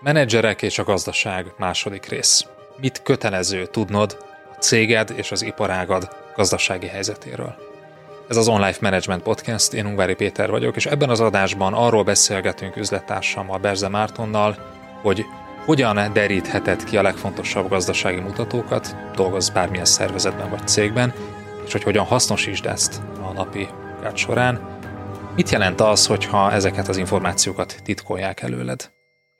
Menedzserek és a gazdaság második rész. Mit kötelező tudnod a céged és az iparágad gazdasági helyzetéről? Ez az Online Management Podcast, én Ungvári Péter vagyok, és ebben az adásban arról beszélgetünk üzlettársammal, Berze Mártonnal, hogy hogyan derítheted ki a legfontosabb gazdasági mutatókat, dolgozz bármilyen szervezetben vagy cégben, és hogy hogyan hasznosítsd ezt a napi munkát során. Mit jelent az, hogyha ezeket az információkat titkolják előled?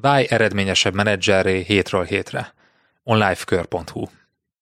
Válj eredményesebb menedzserré hétről hétre. onlifekör.hu